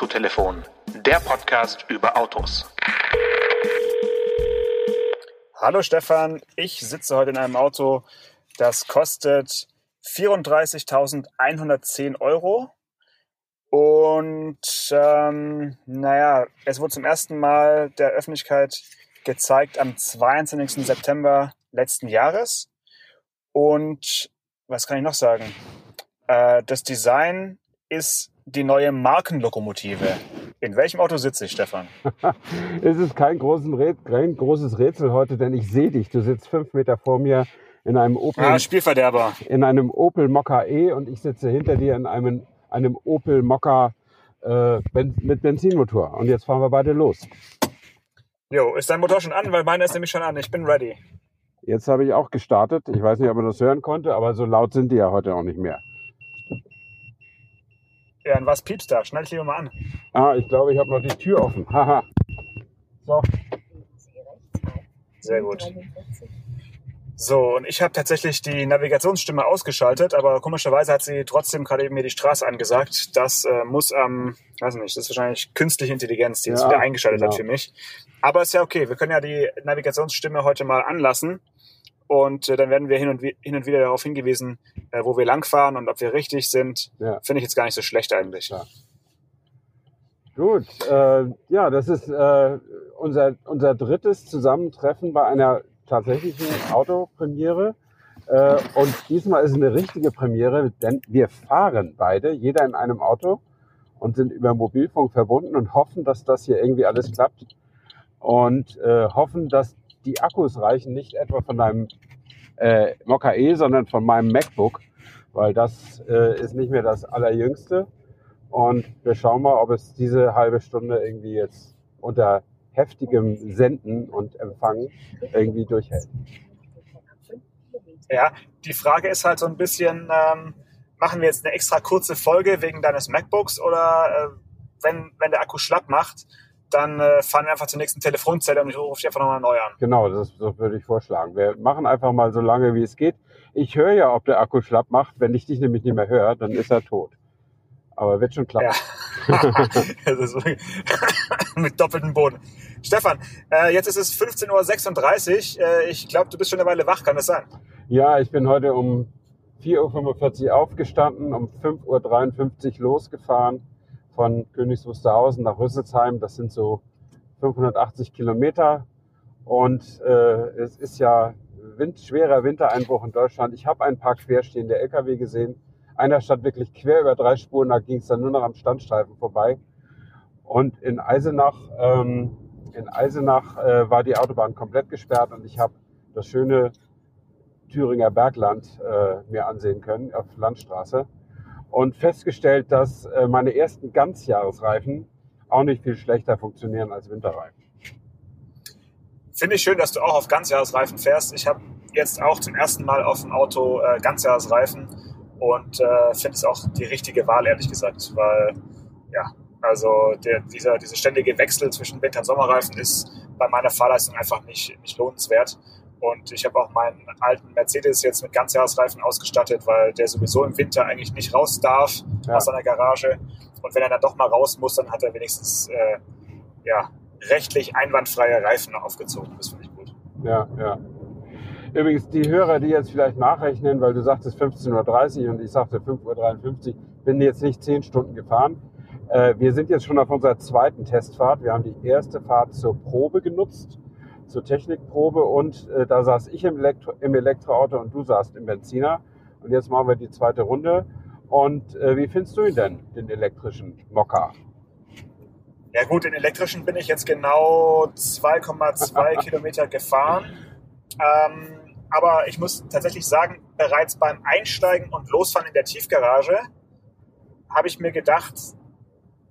Autotelefon, der Podcast über Autos. Hallo Stefan, ich sitze heute in einem Auto, das kostet 34.110 Euro. Und ähm, naja, es wurde zum ersten Mal der Öffentlichkeit gezeigt am 22. September letzten Jahres. Und was kann ich noch sagen? Äh, das Design ist die neue Markenlokomotive. In welchem Auto sitze ich, Stefan? es ist kein, kein großes Rätsel heute, denn ich sehe dich. Du sitzt fünf Meter vor mir in einem Opel. Ah, Spielverderber. In einem Opel Mokka E und ich sitze hinter dir in einem, einem Opel Mokka äh, ben, mit Benzinmotor. Und jetzt fahren wir beide los. Jo, ist dein Motor schon an? Weil meiner ist nämlich schon an. Ich bin ready. Jetzt habe ich auch gestartet. Ich weiß nicht, ob man das hören konnte, aber so laut sind die ja heute auch nicht mehr. Ja, und was piepst da? Schnell dich lieber mal an. Ah, ich glaube, ich habe noch die Tür offen. Haha. so. Sehr gut. So, und ich habe tatsächlich die Navigationsstimme ausgeschaltet, aber komischerweise hat sie trotzdem gerade eben mir die Straße angesagt. Das äh, muss am, ähm, weiß nicht, das ist wahrscheinlich künstliche Intelligenz, die ja, das wieder eingeschaltet genau. hat für mich. Aber ist ja okay, wir können ja die Navigationsstimme heute mal anlassen und äh, dann werden wir hin und, hin und wieder darauf hingewiesen, äh, wo wir langfahren und ob wir richtig sind. Ja. Finde ich jetzt gar nicht so schlecht eigentlich. Ja. Gut, äh, ja, das ist äh, unser, unser drittes Zusammentreffen bei einer tatsächlichen Autopremiere. Äh, und diesmal ist es eine richtige Premiere, denn wir fahren beide, jeder in einem Auto und sind über Mobilfunk verbunden und hoffen, dass das hier irgendwie alles klappt. Und äh, hoffen, dass die Akkus reichen nicht etwa von deinem äh, Mokka E, sondern von meinem MacBook, weil das äh, ist nicht mehr das allerjüngste. Und wir schauen mal, ob es diese halbe Stunde irgendwie jetzt unter heftigem Senden und Empfangen irgendwie durchhält. Ja, die Frage ist halt so ein bisschen, ähm, machen wir jetzt eine extra kurze Folge wegen deines MacBooks oder äh, wenn, wenn der Akku schlapp macht, dann äh, fahren wir einfach zur nächsten Telefonzelle und ich rufe dich einfach nochmal neu an. Genau, das, das würde ich vorschlagen. Wir machen einfach mal so lange, wie es geht. Ich höre ja, ob der Akku schlapp macht. Wenn ich dich nämlich nicht mehr höre, dann ist er tot. Aber wird schon klappen. Ja. mit doppeltem Boden. Stefan, äh, jetzt ist es 15.36 Uhr. Äh, ich glaube, du bist schon eine Weile wach, kann das sein? Ja, ich bin heute um 4.45 Uhr aufgestanden, um 5.53 Uhr losgefahren von Königs Wusterhausen nach Rüsselsheim. Das sind so 580 Kilometer. Und äh, es ist ja wind, schwerer Wintereinbruch in Deutschland. Ich habe ein paar querstehende Lkw gesehen. Einer stand wirklich quer über drei Spuren, da ging es dann nur noch am Standstreifen vorbei. Und in Eisenach, ähm, in Eisenach äh, war die Autobahn komplett gesperrt und ich habe das schöne Thüringer Bergland äh, mir ansehen können auf Landstraße und festgestellt, dass äh, meine ersten Ganzjahresreifen auch nicht viel schlechter funktionieren als Winterreifen. Finde ich schön, dass du auch auf Ganzjahresreifen fährst. Ich habe jetzt auch zum ersten Mal auf dem Auto äh, Ganzjahresreifen und äh, finde es auch die richtige Wahl, ehrlich gesagt, weil ja, also der, dieser, dieser ständige Wechsel zwischen Winter- und Sommerreifen ist bei meiner Fahrleistung einfach nicht, nicht lohnenswert. Und ich habe auch meinen alten Mercedes jetzt mit Ganzjahresreifen ausgestattet, weil der sowieso im Winter eigentlich nicht raus darf ja. aus seiner Garage. Und wenn er dann doch mal raus muss, dann hat er wenigstens äh, ja, rechtlich einwandfreie Reifen aufgezogen. Das finde ich gut. Ja, ja. Übrigens, die Hörer, die jetzt vielleicht nachrechnen, weil du sagtest 15.30 Uhr und ich sagte 5.53 Uhr, bin jetzt nicht 10 Stunden gefahren. Äh, wir sind jetzt schon auf unserer zweiten Testfahrt. Wir haben die erste Fahrt zur Probe genutzt zur Technikprobe und äh, da saß ich im, Elektro im Elektroauto und du saßt im Benziner. Und jetzt machen wir die zweite Runde. Und äh, wie findest du ihn denn, den elektrischen Mokka? Ja gut, den elektrischen bin ich jetzt genau 2,2 Kilometer gefahren. Ähm, aber ich muss tatsächlich sagen, bereits beim Einsteigen und Losfahren in der Tiefgarage habe ich mir gedacht,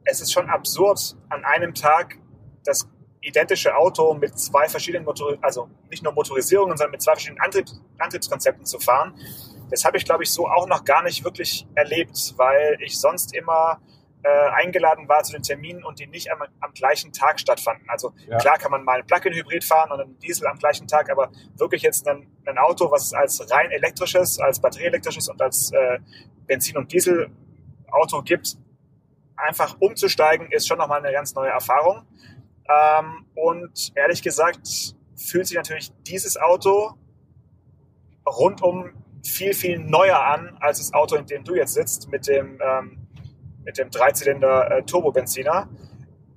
es ist schon absurd, an einem Tag das identische Auto mit zwei verschiedenen Motor also nicht nur Motorisierungen, sondern mit zwei verschiedenen Antriebs Antriebskonzepten zu fahren. Das habe ich, glaube ich, so auch noch gar nicht wirklich erlebt, weil ich sonst immer äh, eingeladen war zu den Terminen und die nicht am, am gleichen Tag stattfanden. Also ja. klar kann man mal ein Plug-in-Hybrid fahren und einen Diesel am gleichen Tag, aber wirklich jetzt ein, ein Auto, was als rein elektrisches, als batterieelektrisches und als äh, Benzin- und Dieselauto gibt, einfach umzusteigen ist schon nochmal eine ganz neue Erfahrung. Ähm, und ehrlich gesagt fühlt sich natürlich dieses Auto rundum viel, viel neuer an als das Auto, in dem du jetzt sitzt, mit dem, ähm, mit dem Dreizylinder äh, Turbobenziner.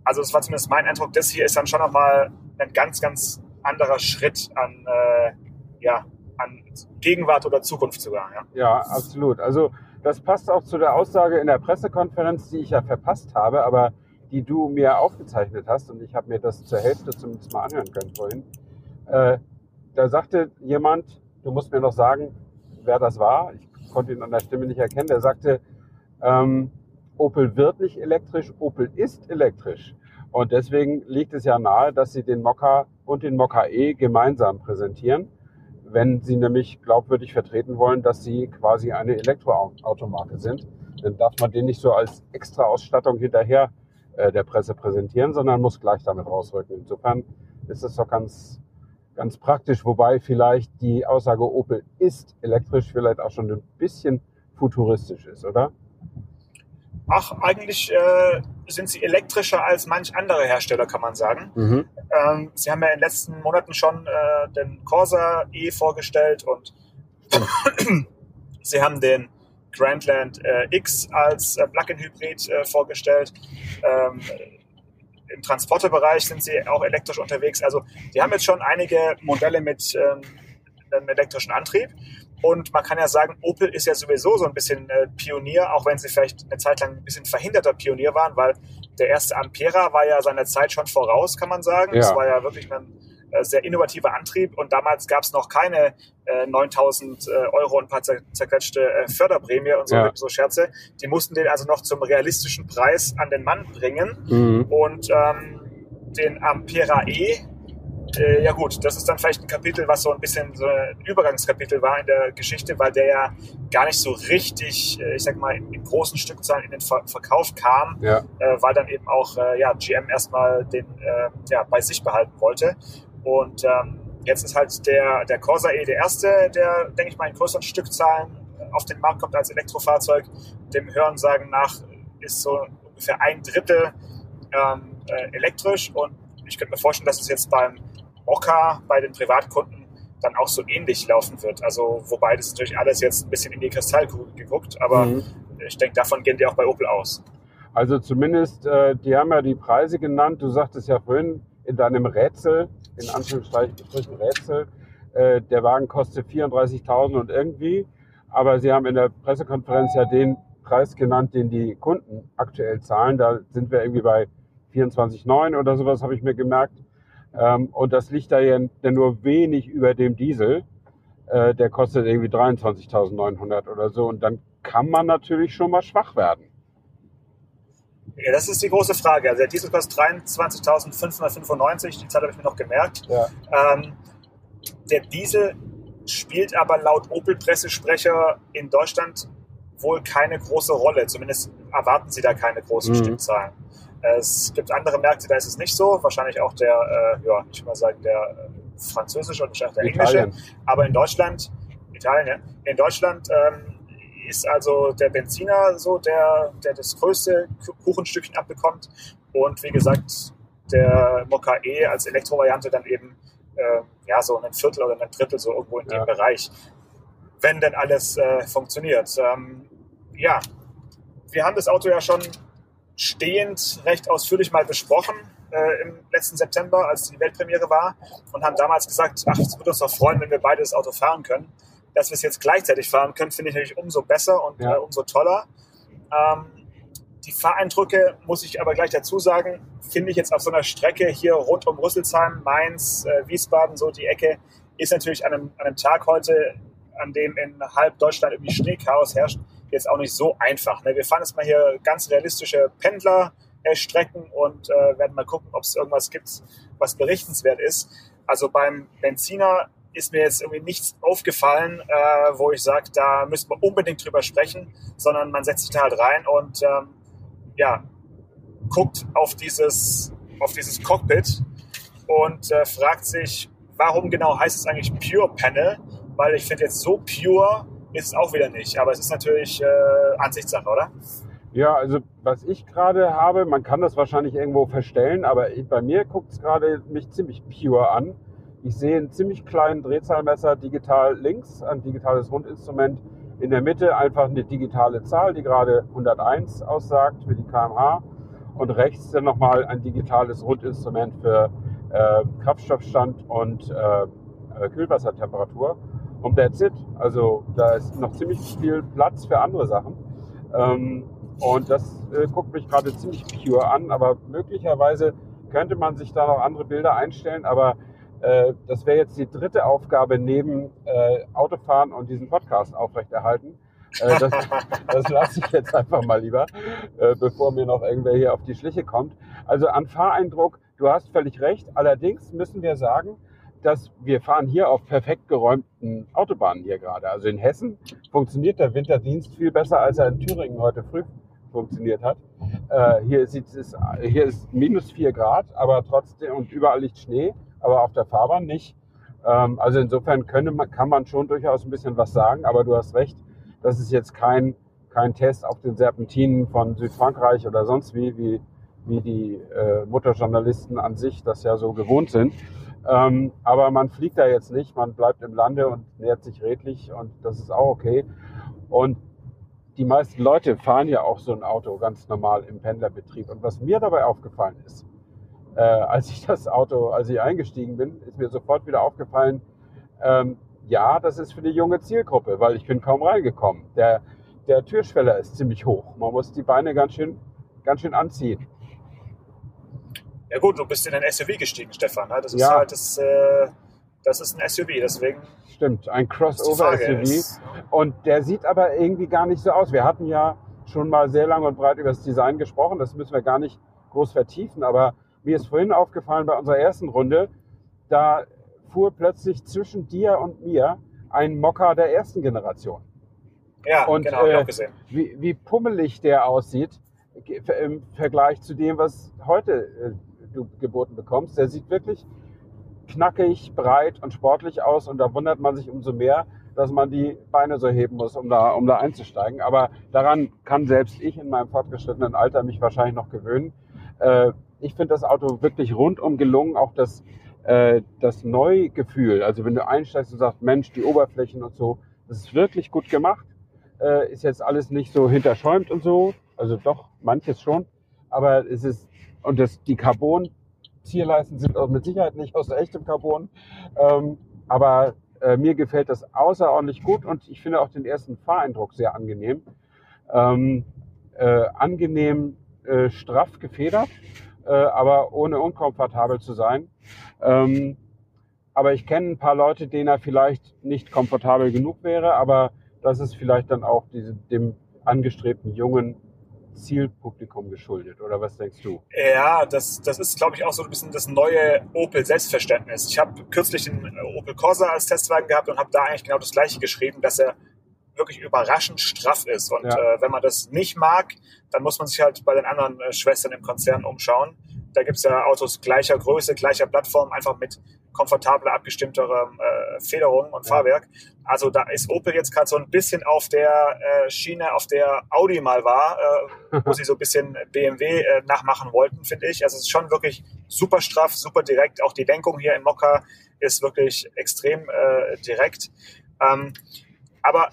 Also das war zumindest mein Eindruck. Das hier ist dann schon nochmal ein ganz, ganz anderer Schritt an, äh, ja, an Gegenwart oder Zukunft sogar. Ja. ja, absolut. Also das passt auch zu der Aussage in der Pressekonferenz, die ich ja verpasst habe, aber die du mir aufgezeichnet hast und ich habe mir das zur Hälfte zumindest mal anhören können vorhin. Äh, da sagte jemand, du musst mir noch sagen, wer das war. Ich konnte ihn an der Stimme nicht erkennen. Der sagte, ähm, Opel wird nicht elektrisch, Opel ist elektrisch. Und deswegen liegt es ja nahe, dass sie den Mokka und den Mokka E gemeinsam präsentieren, wenn sie nämlich glaubwürdig vertreten wollen, dass sie quasi eine Elektroautomarke sind. Dann darf man den nicht so als extra Ausstattung hinterher äh, der Presse präsentieren, sondern muss gleich damit rausrücken. Insofern ist es doch ganz, ganz praktisch, wobei vielleicht die Aussage Opel ist elektrisch vielleicht auch schon ein bisschen futuristisch ist, oder? ach, eigentlich äh, sind sie elektrischer als manch andere Hersteller, kann man sagen. Mhm. Ähm, sie haben ja in den letzten Monaten schon äh, den Corsa E vorgestellt und sie haben den Grandland äh, X als äh, Plug-in-Hybrid äh, vorgestellt. Ähm, Im Transporterbereich sind sie auch elektrisch unterwegs. Also die haben jetzt schon einige Modelle mit ähm, einem elektrischen Antrieb. Und man kann ja sagen, Opel ist ja sowieso so ein bisschen äh, Pionier, auch wenn sie vielleicht eine Zeit lang ein bisschen verhinderter Pionier waren, weil der erste Ampera war ja seiner Zeit schon voraus, kann man sagen. Es war ja wirklich ein sehr innovativer Antrieb und damals gab es noch keine äh, 9000 äh, Euro und ein paar zerquetschte äh, Förderprämie und so, ja. so Scherze. Die mussten den also noch zum realistischen Preis an den Mann bringen mhm. und ähm, den Ampera E, äh, ja gut, das ist dann vielleicht ein Kapitel, was so ein bisschen so ein Übergangskapitel war in der Geschichte, weil der ja gar nicht so richtig, äh, ich sag mal, in, in großen Stückzahlen in den Ver Verkauf kam, ja. äh, weil dann eben auch äh, ja, GM erstmal den äh, ja, bei sich behalten wollte. Und ähm, jetzt ist halt der, der Corsa E der erste, der, denke ich mal, in größeren Stückzahlen auf den Markt kommt als Elektrofahrzeug. Dem Hörensagen nach ist so ungefähr ein Drittel ähm, äh, elektrisch und ich könnte mir vorstellen, dass es jetzt beim Mokka bei den Privatkunden dann auch so ähnlich laufen wird. Also wobei das natürlich alles jetzt ein bisschen in die Kristallkugel geguckt, aber mhm. ich denke, davon gehen die auch bei Opel aus. Also zumindest, äh, die haben ja die Preise genannt. Du sagtest ja vorhin in deinem Rätsel, in Anführungsstrichen Rätsel, äh, der Wagen kostet 34.000 und irgendwie. Aber sie haben in der Pressekonferenz ja den Preis genannt, den die Kunden aktuell zahlen. Da sind wir irgendwie bei 24,9 oder sowas, habe ich mir gemerkt. Ähm, und das liegt da ja nur wenig über dem Diesel. Äh, der kostet irgendwie 23.900 oder so. Und dann kann man natürlich schon mal schwach werden. Ja, das ist die große Frage. Also der Diesel kostet 23.595, die Zahl habe ich mir noch gemerkt. Ja. Ähm, der Diesel spielt aber laut Opel-Pressesprecher in Deutschland wohl keine große Rolle. Zumindest erwarten sie da keine großen mhm. Stückzahlen. Es gibt andere Märkte, da ist es nicht so. Wahrscheinlich auch der, äh, ja, ich mal sagen, der äh, französische und wahrscheinlich der Italien. englische. Aber in Deutschland, Italien, ja, in Deutschland ähm, ist also der Benziner so, der, der das größte Kuchenstückchen abbekommt. Und wie gesagt, der Mokka E als Elektrovariante dann eben äh, ja, so ein Viertel oder ein Drittel, so irgendwo in ja. dem Bereich. Wenn denn alles äh, funktioniert. Ähm, ja, wir haben das Auto ja schon stehend recht ausführlich mal besprochen äh, im letzten September, als die Weltpremiere war und haben damals gesagt, ach, es würde uns doch freuen, wenn wir beide das Auto fahren können. Dass wir es jetzt gleichzeitig fahren können, finde ich natürlich umso besser und ja. äh, umso toller. Ähm, die Fahreindrücke, muss ich aber gleich dazu sagen, finde ich jetzt auf so einer Strecke hier rund um Rüsselsheim, Mainz, äh, Wiesbaden, so die Ecke, ist natürlich an einem, an einem Tag heute, an dem in halb Deutschland irgendwie Schneechaos herrscht, jetzt auch nicht so einfach. Ne? Wir fahren jetzt mal hier ganz realistische Pendlerstrecken und äh, werden mal gucken, ob es irgendwas gibt, was berichtenswert ist. Also beim Benziner ist mir jetzt irgendwie nichts aufgefallen, äh, wo ich sage, da müssen wir unbedingt drüber sprechen, sondern man setzt sich da halt rein und ähm, ja, guckt auf dieses, auf dieses Cockpit und äh, fragt sich, warum genau heißt es eigentlich Pure Panel? Weil ich finde jetzt so pure ist es auch wieder nicht. Aber es ist natürlich äh, Ansichtssache, oder? Ja, also was ich gerade habe, man kann das wahrscheinlich irgendwo verstellen, aber bei mir guckt es gerade mich ziemlich pure an. Ich sehe einen ziemlich kleinen Drehzahlmesser digital links, ein digitales Rundinstrument. In der Mitte einfach eine digitale Zahl, die gerade 101 aussagt für die kmh. Und rechts dann nochmal ein digitales Rundinstrument für äh, Kraftstoffstand und äh, äh, Kühlwassertemperatur. Und that's it. Also da ist noch ziemlich viel Platz für andere Sachen. Ähm, und das äh, guckt mich gerade ziemlich pure an, aber möglicherweise könnte man sich da noch andere Bilder einstellen, aber das wäre jetzt die dritte Aufgabe neben äh, Autofahren und diesen Podcast aufrechterhalten. Äh, das, das lasse ich jetzt einfach mal lieber, äh, bevor mir noch irgendwer hier auf die Schliche kommt. Also an Fahreindruck, du hast völlig recht. Allerdings müssen wir sagen, dass wir fahren hier auf perfekt geräumten Autobahnen hier gerade. Also in Hessen funktioniert der Winterdienst viel besser, als er in Thüringen heute früh funktioniert hat. Äh, hier, sieht es, hier ist minus vier Grad, aber trotzdem und überall liegt Schnee, aber auf der Fahrbahn nicht. Ähm, also insofern könne kann man schon durchaus ein bisschen was sagen, aber du hast recht, das ist jetzt kein, kein Test auf den Serpentinen von Südfrankreich oder sonst wie, wie, wie die äh, Mutterjournalisten an sich das ja so gewohnt sind. Ähm, aber man fliegt da jetzt nicht, man bleibt im Lande und nähert sich redlich und das ist auch okay. Und die meisten Leute fahren ja auch so ein Auto ganz normal im Pendlerbetrieb. Und was mir dabei aufgefallen ist, äh, als ich das Auto, als ich eingestiegen bin, ist mir sofort wieder aufgefallen, ähm, ja, das ist für die junge Zielgruppe, weil ich bin kaum reingekommen. Der, der Türschweller ist ziemlich hoch. Man muss die Beine ganz schön, ganz schön anziehen. Ja gut, du bist in ein SUV gestiegen, Stefan. ne? Das ist Ja. halt das, äh, das ist ein SUV, deswegen Stimmt, ein Crossover-SUV. Ist, Und der sieht aber irgendwie gar nicht so aus. Wir hatten ja schon mal sehr lang und breit über das Design gesprochen. Das müssen wir gar nicht groß vertiefen. Aber mir ist vorhin aufgefallen bei unserer ersten Runde, da fuhr plötzlich zwischen dir und mir ein Mokka der ersten Generation. ja, Und, genau, äh, auch gesehen. Wie, wie pummelig der aussieht im Vergleich zu dem, was heute äh, du geboten bekommst. Der sieht wirklich knackig, breit und sportlich aus und da wundert man sich umso mehr, dass man die Beine so heben muss, um da, um da einzusteigen. Aber daran kann selbst ich in meinem fortgeschrittenen Alter mich wahrscheinlich noch gewöhnen. Äh, ich finde das Auto wirklich rundum gelungen, auch das, äh, das Neugefühl. Also wenn du einsteigst und sagst, Mensch, die Oberflächen und so, das ist wirklich gut gemacht. Äh, ist jetzt alles nicht so hinterschäumt und so. Also doch, manches schon. Aber es ist, und das, die Carbon-Zierleisten sind auch mit Sicherheit nicht aus echtem Carbon. Ähm, aber äh, mir gefällt das außerordentlich gut und ich finde auch den ersten Fahreindruck sehr angenehm. Ähm, äh, angenehm äh, straff gefedert, äh, aber ohne unkomfortabel zu sein. Ähm, aber ich kenne ein paar Leute, denen er vielleicht nicht komfortabel genug wäre, aber das ist vielleicht dann auch diese, dem angestrebten jungen Zielpublikum geschuldet. Oder was denkst du? Ja, das, das ist, glaube ich, auch so ein bisschen das neue Opel-Selbstverständnis. Ich habe kürzlich den Opel Corsa als Testwagen gehabt und habe da eigentlich genau das Gleiche geschrieben, dass er wirklich überraschend straff ist. Und Ja. äh, wenn man das nicht mag, dann muss man sich halt bei den anderen äh, Schwestern im Konzern umschauen. Da gibt's ja Autos gleicher Größe, gleicher Plattform, einfach mit komfortabler, abgestimmterem äh, Federung und Ja. Fahrwerk. Also da ist Opel jetzt gerade so ein bisschen auf der äh, Schiene, auf der Audi mal war, äh, wo sie so ein bisschen BMW äh, nachmachen wollten, finde ich. Also es ist schon wirklich super straff, super direkt. Auch die Lenkung hier in Mokka ist wirklich extrem äh, direkt. Ähm, aber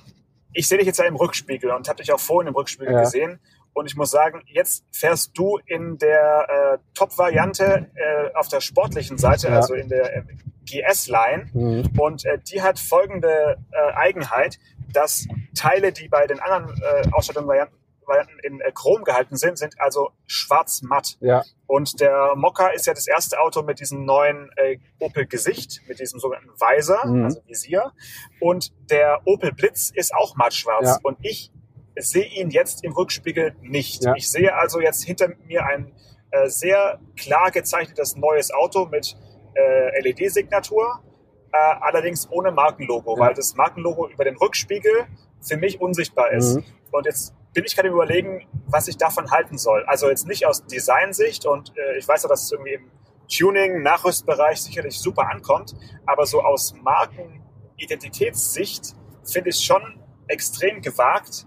ich sehe dich jetzt ja im Rückspiegel und habe dich auch vorhin im Rückspiegel Ja. gesehen. Und ich muss sagen, jetzt fährst du in der äh, Top-Variante äh, auf der sportlichen Seite, Ja. also in der äh, GS-Line. Und äh, die hat folgende äh, Eigenheit, dass Teile, die bei den anderen äh, Ausstattungsvarianten Varianten in äh, Chrom gehalten sind, sind also schwarz-matt. Ja, Und der Mokka ist ja das erste Auto mit diesem neuen äh, Opel Gesicht, mit diesem sogenannten Visor, Mhm. also Visier. Und der Opel Blitz ist auch mattschwarz. Ja. Und ich sehe ihn jetzt im Rückspiegel nicht. Ja. Ich sehe also jetzt hinter mir ein äh, sehr klar gezeichnetes neues Auto mit äh, LED-Signatur, äh, allerdings ohne Markenlogo, Ja. weil das Markenlogo über den Rückspiegel für mich unsichtbar ist. Mhm. Und jetzt bin ich gerade überlegen, was ich davon halten soll. Also jetzt nicht aus Designsicht und äh, ich weiß ja, dass es irgendwie im Tuning, Nachrüstbereich sicherlich super ankommt, aber so aus Markenidentitätssicht finde ich es schon extrem gewagt,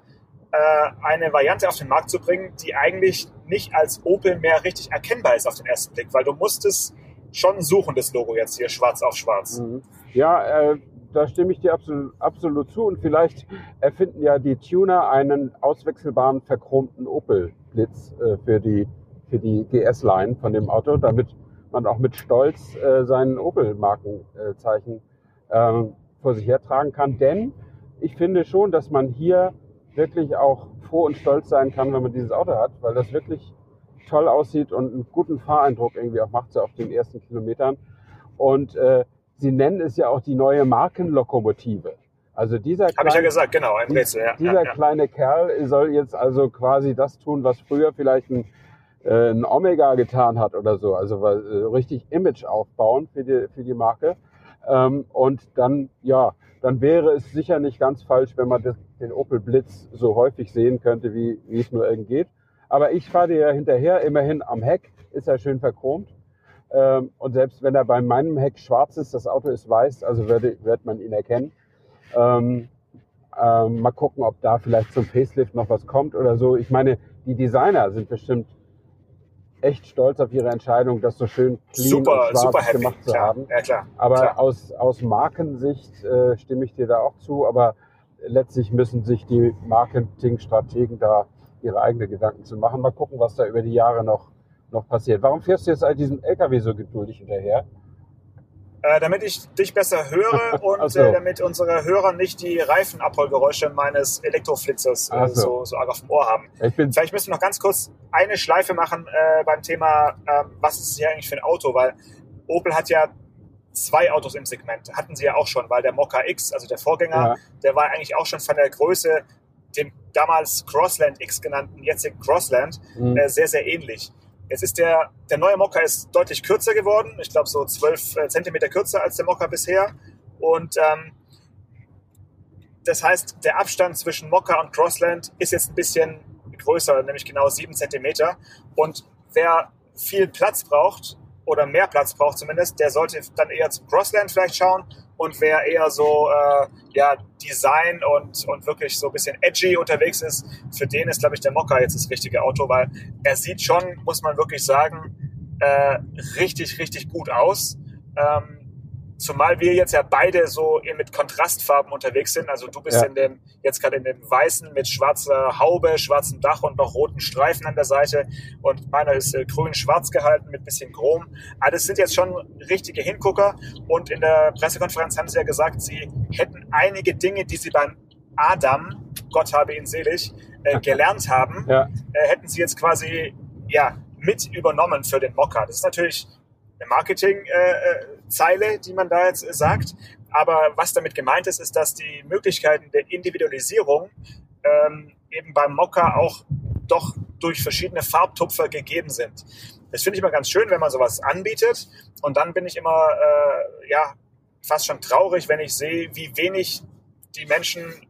äh, eine Variante auf den Markt zu bringen, die eigentlich nicht als Opel mehr richtig erkennbar ist auf den ersten Blick, weil du musstest schon suchen, das Logo jetzt hier schwarz auf schwarz. Mhm. Ja, äh, da stimme ich dir absolut, absolut zu. Und vielleicht erfinden ja die Tuner einen auswechselbaren verchromten Opel-Blitz äh, für die, für die GS-Line von dem Auto, damit man auch mit Stolz äh, seinen Opel-Markenzeichen äh, vor sich hertragen kann. Denn ich finde schon, dass man hier wirklich auch froh und stolz sein kann, wenn man dieses Auto hat, weil das wirklich toll aussieht und einen guten Fahreindruck irgendwie auch macht, so auf den ersten Kilometern. Und äh, Sie nennen es ja auch die neue Markenlokomotive. Also dieser Habe ich ja gesagt, genau, ein Rätsel. Ja, dieser ja, ja. kleine Kerl soll jetzt also quasi das tun, was früher vielleicht ein, äh, ein Omega getan hat oder so. Also äh, richtig Image aufbauen für die, für die Marke. Ähm, und dann, ja, dann wäre es sicher nicht ganz falsch, wenn man das, den Opel Blitz so häufig sehen könnte, wie, wie es nur irgend geht. Aber ich fahre dir ja hinterher, immerhin am Heck ist er schön verchromt. Ähm, und selbst wenn er bei meinem Heck schwarz ist, das Auto ist weiß, also wird, wird man ihn erkennen. Ähm, ähm, mal gucken, ob da vielleicht zum Facelift noch was kommt oder so. Ich meine, die Designer sind bestimmt echt stolz auf ihre Entscheidung, das so schön clean super, und schwarz super happy. gemacht zu klar. haben. Ja, klar. Aber klar. aus, aus Markensicht äh, stimme ich dir da auch zu. Aber letztlich müssen sich die Marketingstrategen da ihre eigenen Gedanken zu machen. Mal gucken, was da über die Jahre noch, noch passiert. Warum fährst du jetzt all diesem LKW so geduldig hinterher? Äh, damit ich dich besser höre und so. äh, damit unsere Hörer nicht die Reifenabrollgeräusche meines Elektroflitzers äh, so. so, so arg auf dem Ohr haben. Ich bin Vielleicht müssen wir noch ganz kurz eine Schleife machen äh, beim Thema, ähm, was ist hier eigentlich für ein Auto, weil Opel hat ja zwei Autos im Segment, hatten sie ja auch schon, weil der Mokka X, also der Vorgänger, Ja. der war eigentlich auch schon von der Größe dem damals Crossland X genannten jetzigen Crossland Mhm. äh, sehr, sehr ähnlich. Jetzt ist der, der neue Mokka ist deutlich kürzer geworden. Ich glaube so 12 äh, Zentimeter kürzer als der Mokka bisher. Und ähm, das heißt, der Abstand zwischen Mokka und Crossland ist jetzt ein bisschen größer, nämlich genau 7 Zentimeter. Und wer viel Platz braucht, oder mehr Platz braucht zumindest, der sollte dann eher zum Crossland vielleicht schauen. Und wer eher so äh, ja, Design und, und wirklich so ein bisschen edgy unterwegs ist, für den ist, glaube ich, der Mokka jetzt das richtige Auto, weil er sieht schon, muss man wirklich sagen, äh, richtig, richtig gut aus. Ähm, zumal wir jetzt ja beide so mit Kontrastfarben unterwegs sind. Also du bist Ja. in dem, jetzt gerade in dem weißen mit schwarzer Haube, schwarzem Dach und noch roten Streifen an der Seite. Und meiner ist äh, grün-schwarz gehalten mit bisschen Chrom. Aber das sind jetzt schon richtige Hingucker. Und in der Pressekonferenz haben sie ja gesagt, sie hätten einige Dinge, die sie beim Adam, Gott habe ihn selig, äh, gelernt haben, ja, äh, hätten sie jetzt quasi ja, mit übernommen für den Mokka. Das ist natürlich eine Marketing-Zeile, die man da jetzt äh, sagt. Aber was damit gemeint ist, ist, dass die Möglichkeiten der Individualisierung ähm, eben beim Mokka auch doch durch verschiedene Farbtupfer gegeben sind. Das finde ich immer ganz schön, wenn man sowas anbietet. Und dann bin ich immer äh, ja fast schon traurig, wenn ich sehe, wie wenig die Menschen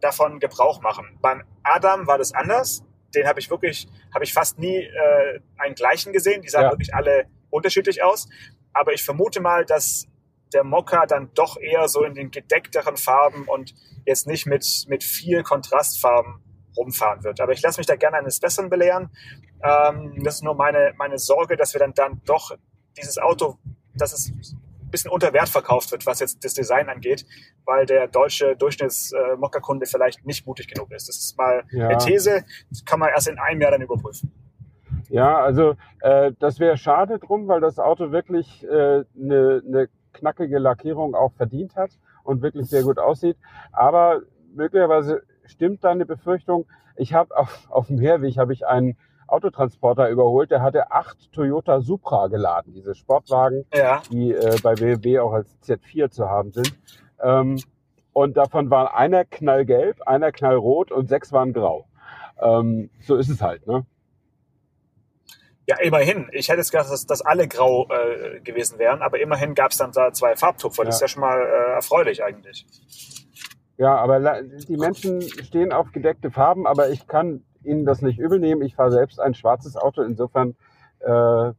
davon Gebrauch machen. Beim Adam war das anders. Den habe ich wirklich, habe ich fast nie äh, einen gleichen gesehen. Die sahen Ja. wirklich alle unterschiedlich aus. Aber ich vermute mal, dass der Mokka dann doch eher so in den gedeckteren Farben und jetzt nicht mit, mit viel Kontrastfarben rumfahren wird. Aber ich lasse mich da gerne eines Besseren belehren. Ähm, das ist nur meine, meine Sorge, dass wir dann, dann doch dieses Auto, dass es ein bisschen unter Wert verkauft wird, was jetzt das Design angeht, weil der deutsche Durchschnitts-Mokka-Kunde vielleicht nicht mutig genug ist. Das ist mal Ja. eine These, das kann man erst in einem Jahr dann überprüfen. Ja, also äh, das wäre schade drum, weil das Auto wirklich äh, eine, eine knackige Lackierung auch verdient hat und wirklich sehr gut aussieht. Aber möglicherweise stimmt deine Befürchtung. Ich habe auf, auf dem Herweg habe ich einen Autotransporter überholt, der hatte acht Toyota Supra geladen, diese Sportwagen, Ja, die äh, bei BMW auch als Z4 zu haben sind. Ähm, und davon waren einer knallgelb, einer knallrot und sechs waren grau. Ähm, so ist es halt, ne? Ja, immerhin. Ich hätte jetzt gedacht, dass, dass alle grau äh, gewesen wären, aber immerhin gab es dann da zwei Farbtupfer. Das ist Ja. schon mal äh, erfreulich eigentlich. Ja, aber die Menschen stehen auf gedeckte Farben, aber ich kann ihnen das nicht übel nehmen. Ich fahre selbst ein schwarzes Auto, insofern. Äh,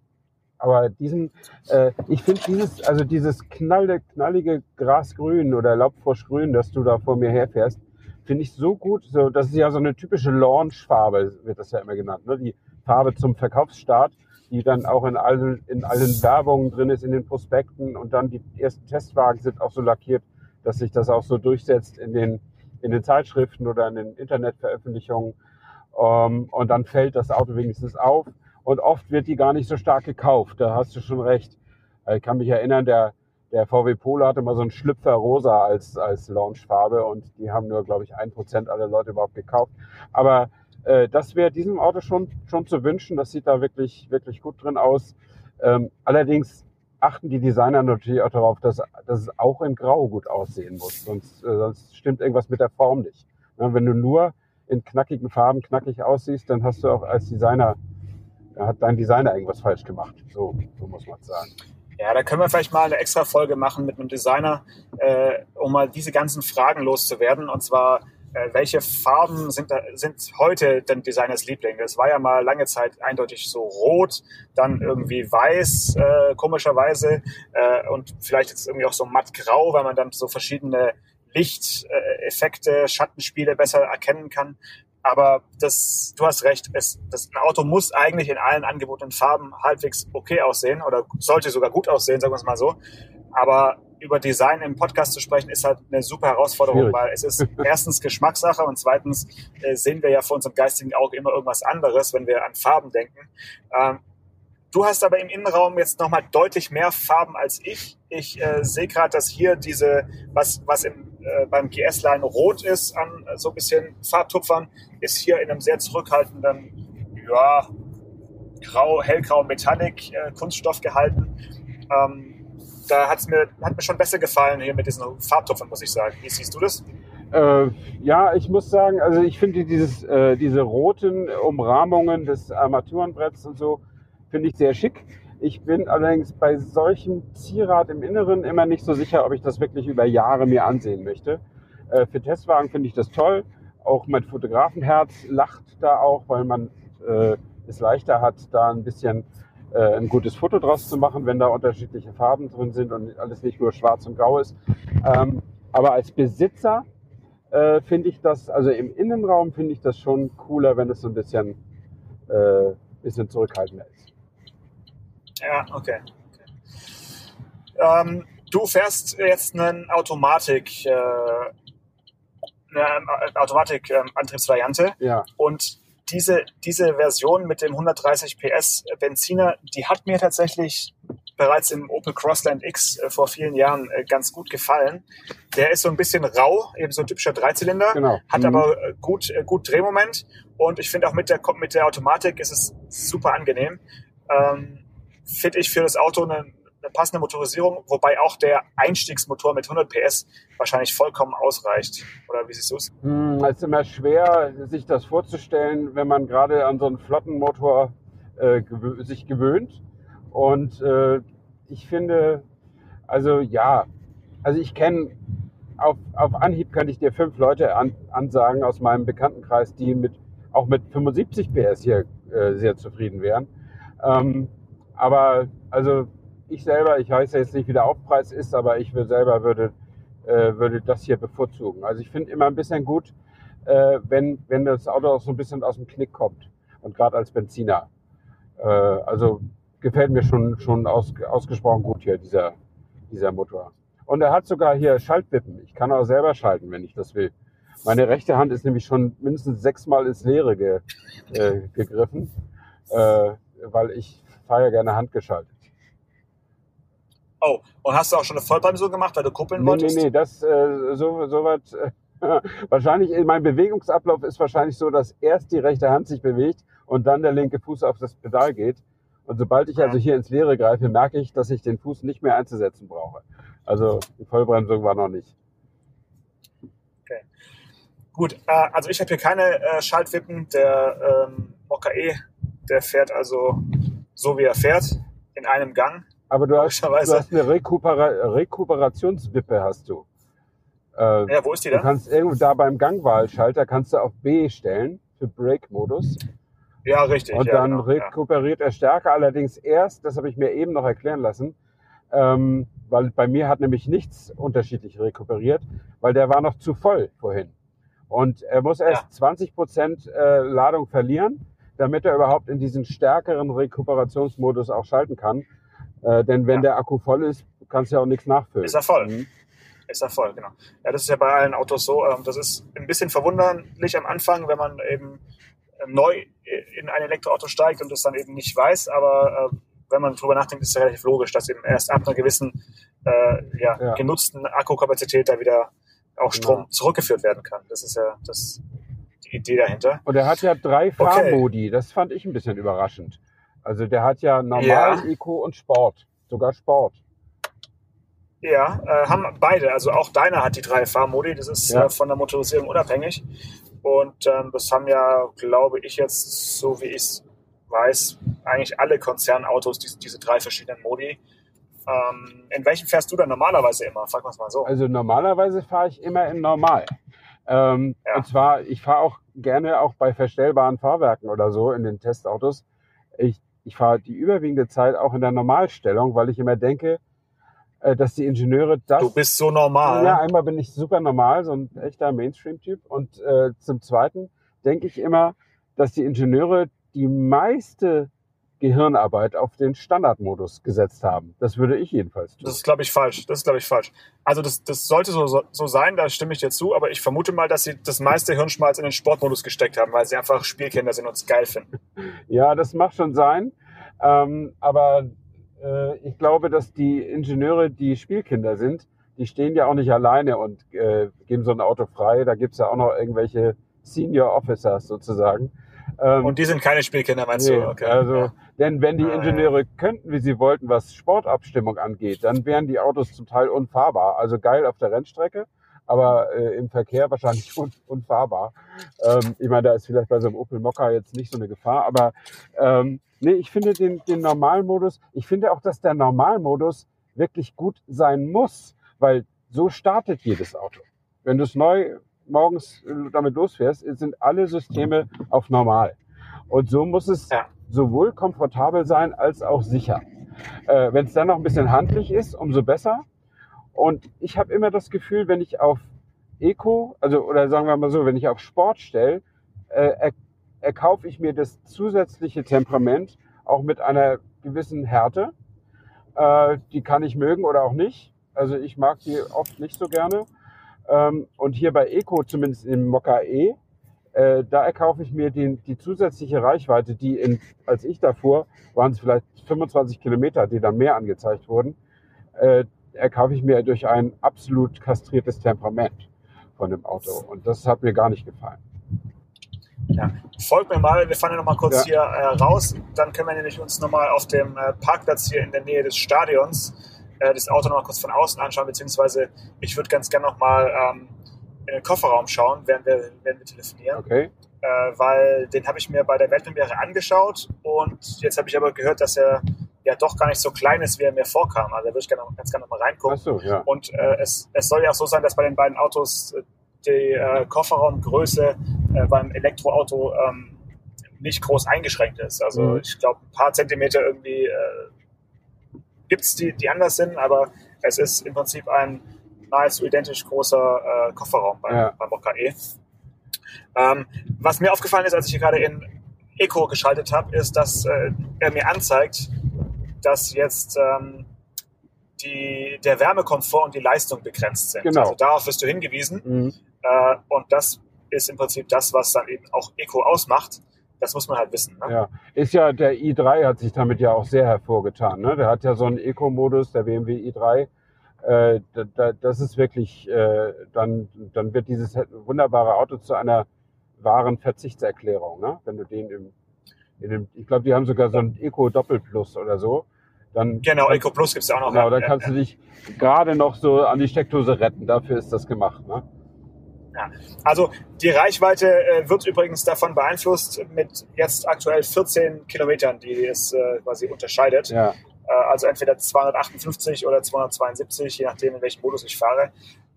aber diesen, äh, ich finde dieses, also dieses knalle, knallige Grasgrün oder Laubfroschgrün, das du da vor mir herfährst, finde ich so gut. So, das ist ja so eine typische Launch-Farbe, wird das ja immer genannt. Ne? Die Farbe zum Verkaufsstart, die dann auch in allen, in allen Werbungen drin ist, in den Prospekten und dann die ersten Testwagen sind auch so lackiert, dass sich das auch so durchsetzt in den, in den Zeitschriften oder in den Internetveröffentlichungen. Ähm, und dann fällt das Auto wenigstens auf. Und oft wird die gar nicht so stark gekauft. Da hast du schon recht. Ich kann mich erinnern, der, der VW Polo hatte mal so einen Schlüpfer rosa als, als Launchfarbe und die haben nur, glaube ich, ein Prozent aller Leute überhaupt gekauft. Aber äh, das wäre diesem Auto schon, schon zu wünschen. Das sieht da wirklich, wirklich gut drin aus. Ähm, allerdings achten die Designer natürlich auch darauf, dass, dass es auch in Grau gut aussehen muss. Sonst, äh, sonst stimmt irgendwas mit der Form nicht. Ja, wenn du nur in knackigen Farben knackig aussiehst, dann hast du auch als Designer, hat dein Designer irgendwas falsch gemacht. So, so muss man sagen. Ja, da können wir vielleicht mal eine extra Folge machen mit einem Designer, äh, um mal diese ganzen Fragen loszuwerden. Und zwar, äh, welche Farben sind, sind heute denn Designers Liebling? Das war ja mal lange Zeit eindeutig so rot, dann irgendwie weiß, äh, komischerweise, äh, und vielleicht jetzt irgendwie auch so mattgrau, weil man dann so verschiedene Lichteffekte, Schattenspiele besser erkennen kann. Aber das, du hast recht, es, das, Auto muss eigentlich in allen angebotenen Farben halbwegs okay aussehen oder sollte sogar gut aussehen, sagen wir es mal so. Aber über Design im Podcast zu sprechen, ist halt eine super Herausforderung, Schwierig. weil es ist erstens Geschmackssache und zweitens äh, sehen wir ja vor unserem geistigen Auge immer irgendwas anderes, wenn wir an Farben denken. Ähm, du hast aber im Innenraum jetzt nochmal deutlich mehr Farben als ich. Ich äh, sehe gerade, dass hier diese, was, was im, äh, beim GS-Line rot ist, an so ein bisschen Farbtupfern, ist hier in einem sehr zurückhaltenden, ja, grau, hellgrau Metallic äh, Kunststoff gehalten. Ähm, da hat's mir, hat mir schon besser gefallen hier mit diesen Farbtupfern, muss ich sagen. Wie siehst du das? Äh, ja, ich muss sagen, also ich finde dieses, äh, diese roten Umrahmungen des Armaturenbretts und so, finde ich sehr schick. Ich bin allerdings bei solchem Zierrad im Inneren immer nicht so sicher, ob ich das wirklich über Jahre mir ansehen möchte. Äh, für Testwagen finde ich das toll. Auch mein Fotografenherz lacht da auch, weil man äh, es leichter hat, da ein bisschen ein gutes Foto draus zu machen, wenn da unterschiedliche Farben drin sind und alles nicht nur schwarz und grau ist. Ähm, aber als Besitzer äh, finde ich das, also im Innenraum finde ich das schon cooler, wenn es so ein bisschen, äh, bisschen zurückhaltender ist. Ja, okay. okay. Ähm, du fährst jetzt einen Automatik, äh, eine Automatik-Antriebsvariante. Ja. Und diese, diese Version mit dem 130 PS Benziner, die hat mir tatsächlich bereits im Opel Crossland X äh, vor vielen Jahren äh, ganz gut gefallen. Der ist so ein bisschen rau, eben so ein typischer Dreizylinder, genau. hat mhm. aber äh, gut, gut Drehmoment und ich finde auch mit der, mit der Automatik ist es super angenehm. Ähm, finde ich für das Auto eine, eine passende Motorisierung, wobei auch der Einstiegsmotor mit 100 PS wahrscheinlich vollkommen ausreicht. Oder wie siehst du es? Hm, es ist immer schwer, sich das vorzustellen, wenn man gerade an so einen Flottenmotor äh, gewö sich gewöhnt. Und äh, ich finde, also ja, also ich kenne auf, auf Anhieb könnte ich dir fünf Leute an, ansagen aus meinem Bekanntenkreis, die mit auch mit 75 PS hier äh, sehr zufrieden wären. Ähm, aber also ich selber, ich weiß jetzt nicht, wie der Aufpreis ist, aber ich selber würde, äh, würde das hier bevorzugen. Also ich finde immer ein bisschen gut, äh, wenn, wenn das Auto auch so ein bisschen aus dem Knick kommt. Und gerade als Benziner. Äh, also gefällt mir schon, schon aus, ausgesprochen gut hier, dieser, dieser Motor. Und er hat sogar hier Schaltwippen. Ich kann auch selber schalten, wenn ich das will. Meine rechte Hand ist nämlich schon mindestens sechsmal ins Leere ge, äh, gegriffen, äh, weil ich fahre ja gerne handgeschaltet. Oh, und hast du auch schon eine Vollbremsung gemacht, weil du kuppeln nee, wolltest? Nee, nee, das, äh, so, so weit, äh, wahrscheinlich, mein Bewegungsablauf ist wahrscheinlich so, dass erst die rechte Hand sich bewegt und dann der linke Fuß auf das Pedal geht. Und sobald ich also hier ins Leere greife, merke ich, dass ich den Fuß nicht mehr einzusetzen brauche. Also die Vollbremsung war noch nicht. Okay. Gut, äh, also ich habe hier keine äh, Schaltwippen. Der ähm, Mokka E, der fährt also so wie er fährt, in einem Gang. Aber du hast, du hast eine Rekupera Rekuperationswippe, hast du. Äh, ja, wo ist die da? Du kannst irgendwo da beim Gangwahlschalter kannst du auf B stellen für Brake-Modus. Ja, richtig. Und ja, dann genau, rekuperiert ja. er stärker, allerdings erst, das habe ich mir eben noch erklären lassen, ähm, weil bei mir hat nämlich nichts unterschiedlich rekuperiert, weil der war noch zu voll vorhin. Und er muss erst Ja. 20 Prozent äh, Ladung verlieren, damit er überhaupt in diesen stärkeren Rekuperationsmodus auch schalten kann. Äh, denn wenn Ja. der Akku voll ist, kannst du ja auch nichts nachfüllen. Ist er voll. Mhm. Ist er voll, genau. Ja, das ist ja bei allen Autos so. Ähm, das ist ein bisschen verwunderlich am Anfang, wenn man eben ähm, neu in ein Elektroauto steigt und das dann eben nicht weiß. Aber äh, wenn man drüber nachdenkt, ist es relativ logisch, dass eben erst ab einer gewissen äh, ja, Ja. genutzten Akkukapazität da wieder auch Strom Genau. zurückgeführt werden kann. Das ist ja das, die Idee dahinter. Und er hat ja drei Okay. Fahrmodi. Das fand ich ein bisschen überraschend. Also der hat ja normal, Ja. Eco und Sport. Sogar Sport. Ja, äh, haben beide. Also auch deiner hat die drei Fahrmodi. Das ist Ja. äh, von der Motorisierung unabhängig. Und ähm, das haben ja, glaube ich, jetzt, so wie ich es weiß, eigentlich alle Konzernautos diese, diese drei verschiedenen Modi. Ähm, in welchem fährst du dann normalerweise immer? Frag mal mal so. Also normalerweise fahre ich immer in normal. Ähm, Ja. Und zwar, ich fahre auch gerne auch bei verstellbaren Fahrwerken oder so in den Testautos. Ich, ich fahre die überwiegende Zeit auch in der Normalstellung, weil ich immer denke, äh, dass die Ingenieure das. Du bist so normal. Ja, einmal bin ich super normal, so ein echter Mainstream-Typ. Und äh, zum Zweiten denke ich immer, dass die Ingenieure die meiste Gehirnarbeit auf den Standardmodus gesetzt haben. Das würde ich jedenfalls tun. Das ist, glaube ich, falsch. Das ist, glaube ich, falsch. Also das, das sollte so, so, so sein, da stimme ich dir zu, aber ich vermute mal, dass sie das meiste Hirnschmalz in den Sportmodus gesteckt haben, weil sie einfach Spielkinder sind und es geil finden. Ja, das mag schon sein. Ähm, aber äh, ich glaube, dass die Ingenieure, die Spielkinder sind, die stehen ja auch nicht alleine und äh, geben so ein Auto frei. Da gibt's ja auch noch irgendwelche Senior Officers sozusagen. Ähm, Und die sind keine Spielkinder, meinst Nee, du? Okay. also, ja. Denn wenn die. Ingenieure könnten, wie sie wollten, was Sportabstimmung angeht, dann wären die Autos zum Teil unfahrbar. Also geil auf der Rennstrecke, aber äh, im Verkehr wahrscheinlich un unfahrbar. Ähm, ich meine, da ist vielleicht bei so einem Opel Mokka jetzt nicht so eine Gefahr, aber ähm, nee, ich finde den, den Normalmodus, ich finde auch, dass der Normalmodus wirklich gut sein muss, weil so startet jedes Auto. Wenn du es neu morgens äh, damit losfährst, sind alle Systeme auf normal. Und so muss es Ja. Sowohl komfortabel sein als auch sicher. Äh, wenn es dann noch ein bisschen handlich ist, umso besser. Und ich habe immer das Gefühl, wenn ich auf Eco, also oder sagen wir mal so, wenn ich auf Sport stelle, äh, er, erkaufe ich mir das zusätzliche Temperament auch mit einer gewissen Härte. Äh, die kann ich mögen oder auch nicht. Also ich mag die oft nicht so gerne. Ähm, und hier bei Eco, zumindest im Mokka E, äh, da erkaufe ich mir den, die zusätzliche Reichweite, die in, als ich da fuhr, waren es vielleicht 25 Kilometer, die dann mehr angezeigt wurden, äh, erkaufe ich mir durch ein absolut kastriertes Temperament von dem Auto. Und das hat mir gar nicht gefallen. Ja. Folgt mir mal, wir fahren ja noch mal kurz Ja. hier äh, raus. Dann können wir nämlich uns noch mal auf dem äh, Parkplatz hier in der Nähe des Stadions äh, das Auto noch mal kurz von außen anschauen, beziehungsweise ich würde ganz gerne noch mal ähm, in den Kofferraum schauen, während wir, während wir telefonieren, Okay? äh, weil den habe ich mir bei der Weltpremiere angeschaut und jetzt habe ich aber gehört, dass er ja doch gar nicht so klein ist, wie er mir vorkam. Also da würde ich gerne, ganz gerne noch mal reingucken. Ach so, ja. Und äh, es, es soll ja auch so sein, dass bei den beiden Autos äh, die äh, Kofferraumgröße äh, beim Elektroauto ähm, nicht groß eingeschränkt ist. Also Mhm. ich glaube, ein paar Zentimeter irgendwie äh, gibt's die, die anders sind, aber es ist im Prinzip ein nahezu identisch großer äh, Kofferraum beim, Ja. beim Mokka E. Ähm, was mir aufgefallen ist, als ich hier gerade in Eco geschaltet habe, ist, dass äh, er mir anzeigt, dass jetzt ähm, die, der Wärmekomfort und die Leistung begrenzt sind. Genau. Also darauf wirst du hingewiesen. Mhm. Äh, und das ist im Prinzip das, was dann eben auch Eco ausmacht. Das muss man halt wissen. Ne? Ja, ist ja, der i3 hat sich damit ja auch sehr hervorgetan. Ne? Der hat ja so einen Eco-Modus, der BMW i3. Äh, da, da, das ist wirklich, äh, dann, dann wird dieses wunderbare Auto zu einer wahren Verzichtserklärung. Ne? Wenn du den im, in dem, ich glaube, die haben sogar so einen Eco-Doppelplus oder so. Dann, Genau, Eco Plus gibt's ja auch noch. Genau, ja. dann kannst du dich gerade noch so an die Steckdose retten. Dafür ist das gemacht. Ne? Also die Reichweite äh, wird übrigens davon beeinflusst mit jetzt aktuell 14 Kilometern, die es äh, quasi unterscheidet. Ja, also entweder 258 oder 272, je nachdem, in welchem Modus ich fahre.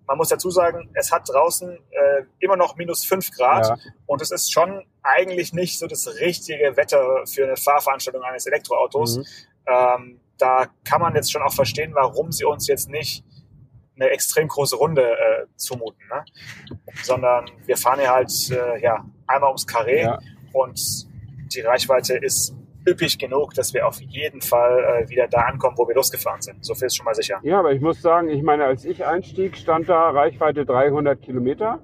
Man muss dazu sagen, es hat draußen äh, immer noch minus 5 Grad ja, und es ist schon eigentlich nicht so das richtige Wetter für eine Fahrveranstaltung eines Elektroautos. mhm. Ähm, da kann man jetzt schon auch verstehen, warum sie uns jetzt nicht eine extrem große Runde äh, zumuten, ne? sondern wir fahren hier halt äh, ja, einmal ums Karree Ja. und die Reichweite ist üppig genug, dass wir auf jeden Fall äh, wieder da ankommen, wo wir losgefahren sind. So viel ist schon mal sicher. Ja, aber ich muss sagen, ich meine, als ich einstieg, stand da Reichweite 300 Kilometer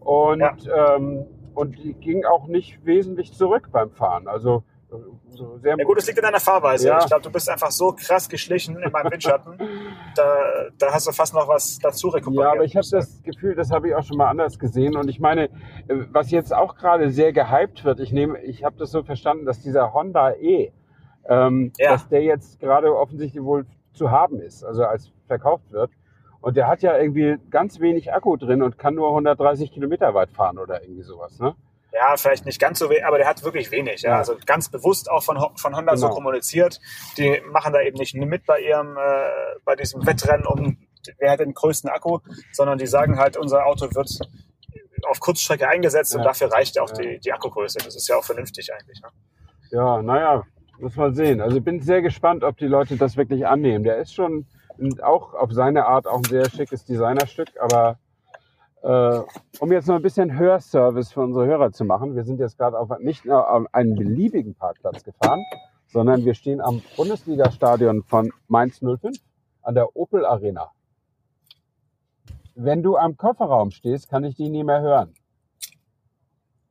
und, ähm, und die ging auch nicht wesentlich zurück beim Fahren. Also so sehr Ja gut, es liegt in deiner Fahrweise. Ja. Ich glaube, du bist einfach so krass geschlichen in meinem Windschatten, da, da hast du fast noch was dazu rekuperiert. Ja, aber ich habe das Gefühl, das habe ich auch schon mal anders gesehen. Und ich meine, was jetzt auch gerade sehr gehypt wird, ich nehme, ich habe das so verstanden, dass dieser Honda E, ähm, Ja. dass der jetzt gerade offensichtlich wohl zu haben ist, also als verkauft wird. Und der hat ja irgendwie ganz wenig Akku drin und kann nur 130 Kilometer weit fahren oder irgendwie sowas, ne? Ja, vielleicht nicht ganz so wenig, aber der hat wirklich wenig. Ja. Also ganz bewusst auch von, von Honda so Genau. kommuniziert. Die machen da eben nicht mit bei ihrem, äh, bei diesem Wettrennen um wer hat den größten Akku, sondern die sagen halt, unser Auto wird auf Kurzstrecke eingesetzt und Ja. dafür reicht auch Ja. die, die Akkugröße. Das ist ja auch vernünftig eigentlich. Ne? Ja, naja, muss man sehen. Also ich bin sehr gespannt, ob die Leute das wirklich annehmen. Der ist schon auch auf seine Art auch ein sehr schickes Designerstück, aber äh, um jetzt noch ein bisschen Hörservice für unsere Hörer zu machen, wir sind jetzt gerade auf nicht nur auf einen beliebigen Parkplatz gefahren, sondern wir stehen am Bundesliga-Stadion von Mainz 05 an der Opel Arena. Wenn du am Kofferraum stehst, kann ich dich nie mehr hören.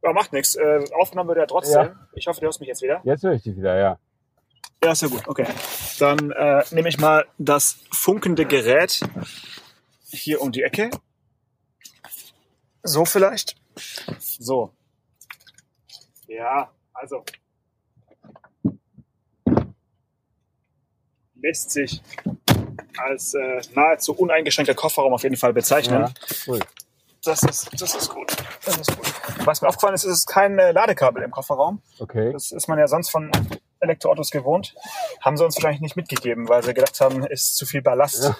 Aber macht nichts. Äh, aufgenommen wird er trotzdem. Ja. Ich hoffe, du hörst mich jetzt wieder. Jetzt höre ich dich wieder, ja. Ja, ist ja gut. Okay. Dann äh, nehme ich mal das funkende Gerät hier um die Ecke. So vielleicht. So. Ja, also. Lässt sich als äh, nahezu uneingeschränkter Kofferraum auf jeden Fall bezeichnen. ja cool. Das, ist, das ist gut. Das ist gut. Was mir aufgefallen ist, ist es ist kein äh, Ladekabel im Kofferraum. Okay. Das ist man ja sonst von Elektroautos gewohnt. Haben sie uns wahrscheinlich nicht mitgegeben, weil sie gedacht haben, ist zu viel Ballast. Ja.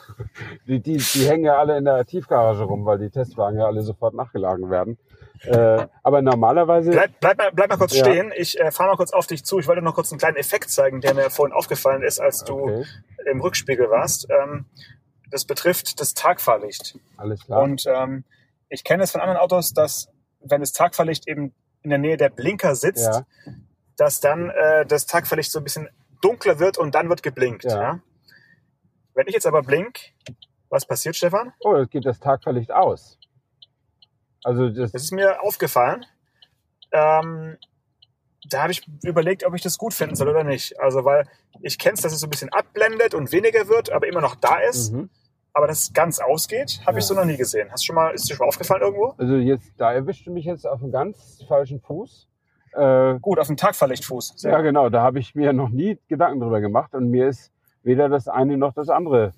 Die, die, die hängen ja alle in der Tiefgarage rum, weil die Testwagen ja alle sofort nachgeladen werden. Äh, aber normalerweise. Bleib, bleib, mal, bleib mal kurz Ja. stehen. Ich äh, fahre mal kurz auf dich zu. Ich wollte noch kurz einen kleinen Effekt zeigen, der mir vorhin aufgefallen ist, als du Okay, im Rückspiegel warst. Ähm, das betrifft das Tagfahrlicht. alles klar. Und ähm, ich kenne es von anderen Autos, dass wenn das Tagfahrlicht eben in der Nähe der Blinker sitzt, Ja. Dass dann äh, das Tagfahrlicht so ein bisschen dunkler wird und dann wird geblinkt. Ja. Ja. Wenn ich jetzt aber blink, was passiert, Stefan? oh, jetzt geht das Tagverlicht aus. Also das, Das ist mir aufgefallen. Ähm, da habe ich überlegt, ob ich das gut finden soll oder nicht. Also, weil ich kenne es, dass es so ein bisschen abblendet und weniger wird, aber immer noch da ist. mhm. Aber dass es ganz ausgeht, habe ich Ja. so noch nie gesehen. Hast du schon mal, ist dir schon mal aufgefallen irgendwo? also jetzt, da erwischt du mich jetzt auf einen ganz falschen Fuß. Äh, Gut, auf dem Tagverlichtfuß. Sehr ja, genau, da habe ich mir noch nie Gedanken drüber gemacht und mir ist weder das eine noch das andere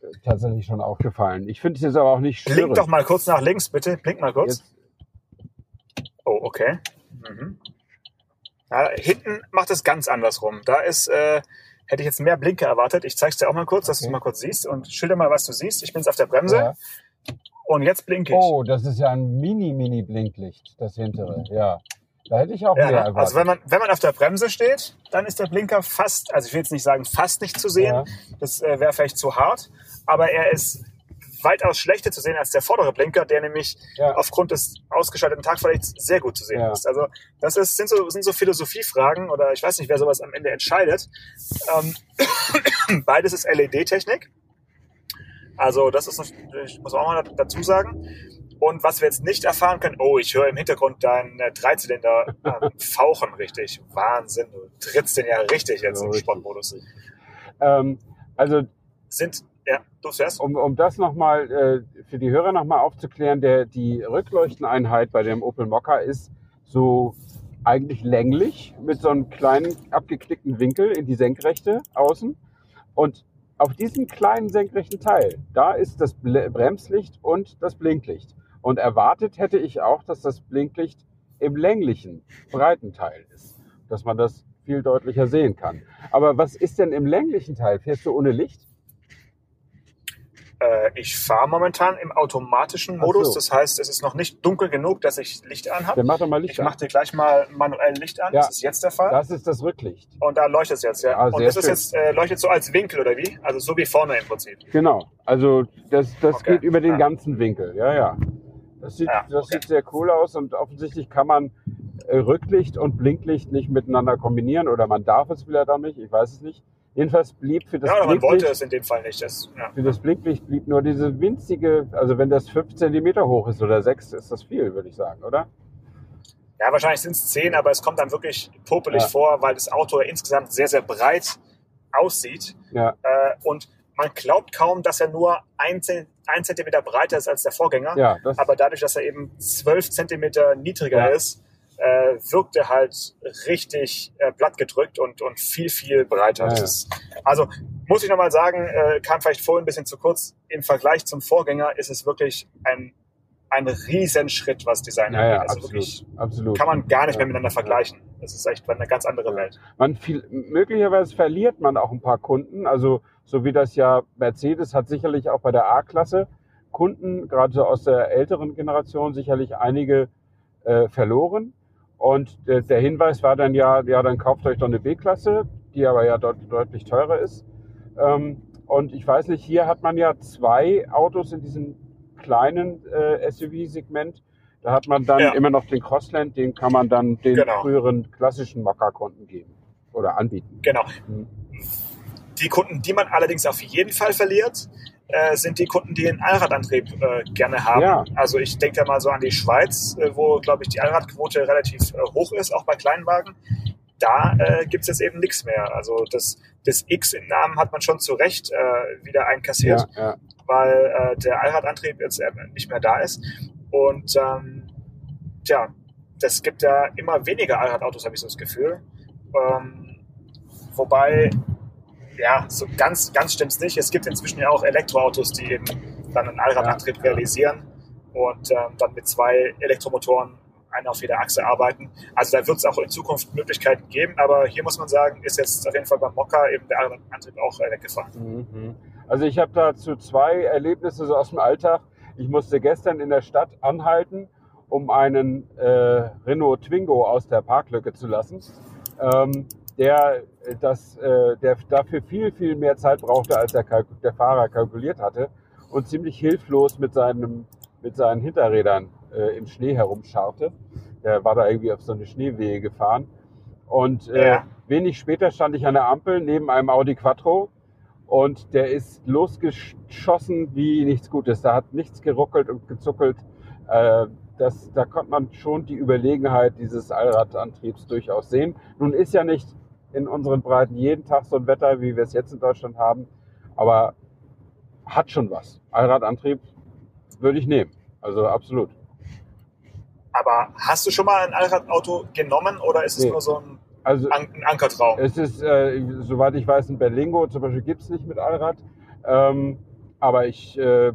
äh, tatsächlich schon aufgefallen. Ich finde es jetzt aber auch nicht Blink störend. doch mal kurz nach links, bitte. Blink mal kurz. Jetzt, Oh, okay. Mhm. Ja, hinten macht es ganz andersrum. Da ist, äh, hätte ich jetzt mehr Blinker erwartet. Ich zeig's dir auch mal kurz, dass du Okay. es mal kurz siehst und schilder mal, was du siehst. Ich bin jetzt auf der Bremse ja. und jetzt blinke ich. Oh, das ist ja ein Mini-Mini-Blinklicht, das hintere. Ja, da hätte ich auch Ja, mehr ne? erwartet. also wenn man, wenn man auf der Bremse steht, dann ist der Blinker fast, also ich will jetzt nicht sagen fast nicht zu sehen, Ja. das äh, wäre vielleicht zu hart, aber er ist weitaus schlechter zu sehen als der vordere Blinker, der nämlich Ja. aufgrund des ausgeschalteten Tagverlichts sehr gut zu sehen Ja. ist. Also das ist, sind, so, sind so Philosophiefragen oder ich weiß nicht, wer sowas am Ende entscheidet. Ähm, beides ist LED-Technik. Also das ist, ich muss auch mal dazu sagen. Und was wir jetzt nicht erfahren können, oh, ich höre im Hintergrund deinen äh, Dreizylinder ähm, fauchen richtig. Wahnsinn, du trittst den ja richtig jetzt Ja, im. Sportmodus. ähm, also Sind, ja, du zuerst? um, um das nochmal äh, für die Hörer nochmal aufzuklären, der, die Rückleuchteneinheit bei dem Opel Mokka ist so eigentlich länglich mit so einem kleinen abgeknickten Winkel in die Senkrechte außen. Und auf diesem kleinen senkrechten Teil, da ist das Ble Bremslicht und das Blinklicht. Und erwartet hätte ich auch, dass das Blinklicht im länglichen, breiten Teil ist, dass man das viel deutlicher sehen kann. Aber was ist denn im länglichen Teil? Fährst du ohne Licht? Äh, ich fahre momentan im automatischen Modus. so. Das heißt, es ist noch nicht dunkel genug, dass ich Licht anhabe. Dann mach doch mal Licht Ich an. mache dir gleich mal manuell Licht an. Ja. Das ist jetzt der Fall. Das ist das Rücklicht. Und da leuchtet es jetzt, ja. Ja, Und das ist jetzt, äh, leuchtet so als Winkel, oder wie? Also so wie vorne im Prinzip. Genau. Also das, das Okay. geht über den Ja. ganzen Winkel. Ja, ja. Das sieht, Ja, das okay. sieht sehr cool aus und offensichtlich kann man äh, Rücklicht und Blinklicht nicht miteinander kombinieren oder man darf es vielleicht auch nicht. Ich weiß es nicht. Jedenfalls blieb für das ja, aber man Blinklicht wollte es in dem Fall nicht. Das, ja. Für das Blinklicht blieb nur diese winzige, also wenn das 5 cm hoch ist oder 6, ist das viel, würde ich sagen, oder? ja, wahrscheinlich sind es zehn, aber es kommt dann wirklich popelig Ja. vor, weil das Auto insgesamt sehr, sehr breit aussieht. Ja, Äh, und man glaubt kaum, dass er nur ein, ein Zentimeter breiter ist als der Vorgänger. ja, Aber dadurch, dass er eben zwölf Zentimeter niedriger Ja. ist, äh, wirkt er halt richtig äh, plattgedrückt und, und viel, viel breiter. Ja. Ist, also muss ich nochmal sagen, äh, kam vielleicht vorhin ein bisschen zu kurz. Im Vergleich zum Vorgänger ist es wirklich ein, ein Riesenschritt, was Design ja, ja, angeht. Also absolut, wirklich absolut. kann man gar nicht mehr miteinander vergleichen. Das ist echt eine ganz andere. Welt. Man viel, möglicherweise verliert man auch ein paar Kunden, also so wie das ja Mercedes hat sicherlich auch bei der A-Klasse Kunden, gerade so aus der älteren Generation, sicherlich einige äh, verloren. Und der, der Hinweis war dann ja, ja, dann kauft euch doch eine B-Klasse, die aber ja dort deutlich teurer ist. Ähm, und ich weiß nicht, hier hat man ja zwei Autos in diesem kleinen äh, SUV-Segment. Da hat man dann Ja. immer noch den Crossland, den kann man dann den Genau. früheren klassischen Mokka-Kunden geben oder anbieten. Genau. Mhm. Die Kunden, die man allerdings auf jeden Fall verliert, äh, sind die Kunden, die einen Allradantrieb äh, gerne haben. Ja. Also ich denke da mal so an die Schweiz, äh, wo, glaube ich, die Allradquote relativ äh, hoch ist, auch bei Kleinwagen. Da äh, gibt es jetzt eben nichts mehr. Also das, das X im Namen hat man schon zu Recht äh, wieder einkassiert, Ja, ja. weil äh, der Allradantrieb jetzt nicht mehr da ist. Und ähm, tja, das gibt ja immer weniger Allradautos, habe ich so das Gefühl. Ähm, wobei, ja, so ganz, ganz stimmt's nicht. Es gibt inzwischen ja auch Elektroautos, die eben dann einen Allradantrieb ja. realisieren und ähm, dann mit zwei Elektromotoren einer auf jeder Achse arbeiten. Also da wird es auch in Zukunft Möglichkeiten geben, aber hier muss man sagen, ist jetzt auf jeden Fall beim Mokka eben der Allradantrieb auch äh, weggefahren. Mhm. Also ich habe dazu zwei Erlebnisse so aus dem Alltag. Ich musste gestern in der Stadt anhalten, um einen äh, Renault Twingo aus der Parklücke zu lassen, ähm, der, das, äh, der dafür viel, viel mehr Zeit brauchte, als der, der Fahrer kalkuliert hatte und ziemlich hilflos mit, seinem, mit seinen Hinterrädern äh, im Schnee herumscharrte. Der war da irgendwie auf so eine Schneewehe gefahren. Und äh, Ja. wenig später stand ich an der Ampel neben einem Audi Quattro und der ist losgeschossen wie nichts Gutes. Da hat nichts geruckelt und gezuckelt. Äh, das, da konnte man schon die Überlegenheit dieses Allradantriebs durchaus sehen. Nun ist ja nicht in unseren Breiten jeden Tag so ein Wetter, wie wir es jetzt in Deutschland haben, aber hat schon was. Allradantrieb würde ich nehmen. Also absolut. Aber hast du schon mal ein Allradauto genommen oder ist es Nee. nur so ein, Also An ein Ankertraum? Es ist, äh, soweit ich weiß, ein Berlingo zum Beispiel gibt es nicht mit Allrad. Ähm, aber ich äh,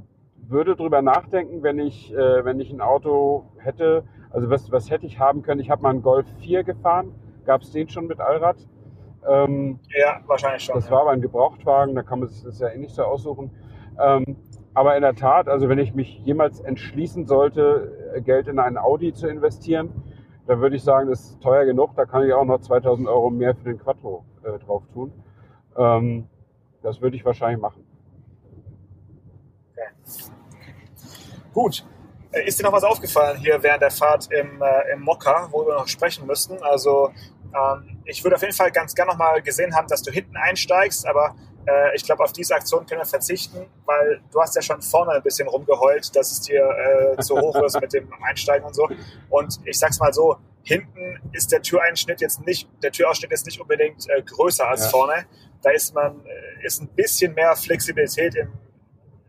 würde drüber nachdenken, wenn ich, äh, wenn ich ein Auto hätte. Also was, was hätte ich haben können? Ich habe mal einen Golf 4 gefahren. Gab es den schon mit Allrad? Ähm, Ja, wahrscheinlich schon. das ja. war aber ein Gebrauchtwagen, da kann man sich das ja eh nicht so aussuchen. Ähm, aber in der Tat, also wenn ich mich jemals entschließen sollte, Geld in einen Audi zu investieren, dann würde ich sagen, das ist teuer genug, da kann ich auch noch 2000 Euro mehr für den Quattro äh, drauf tun. Ähm, das würde ich wahrscheinlich machen. Gut. Äh, Ist dir noch was aufgefallen hier während der Fahrt im, äh, im Mokka, wo wir noch sprechen müssten? Also ähm, ich würde auf jeden Fall ganz gerne noch mal gesehen haben, dass du hinten einsteigst, aber äh, ich glaube, auf diese Aktion können wir verzichten, weil du hast ja schon vorne ein bisschen rumgeheult, dass es dir äh, zu hoch ist mit dem Einsteigen und so. Und ich sag's mal so, hinten ist der Türeinschnitt jetzt nicht, der Türausschnitt ist nicht unbedingt äh, größer als Ja. vorne. Da ist man, äh, ist ein bisschen mehr Flexibilität im,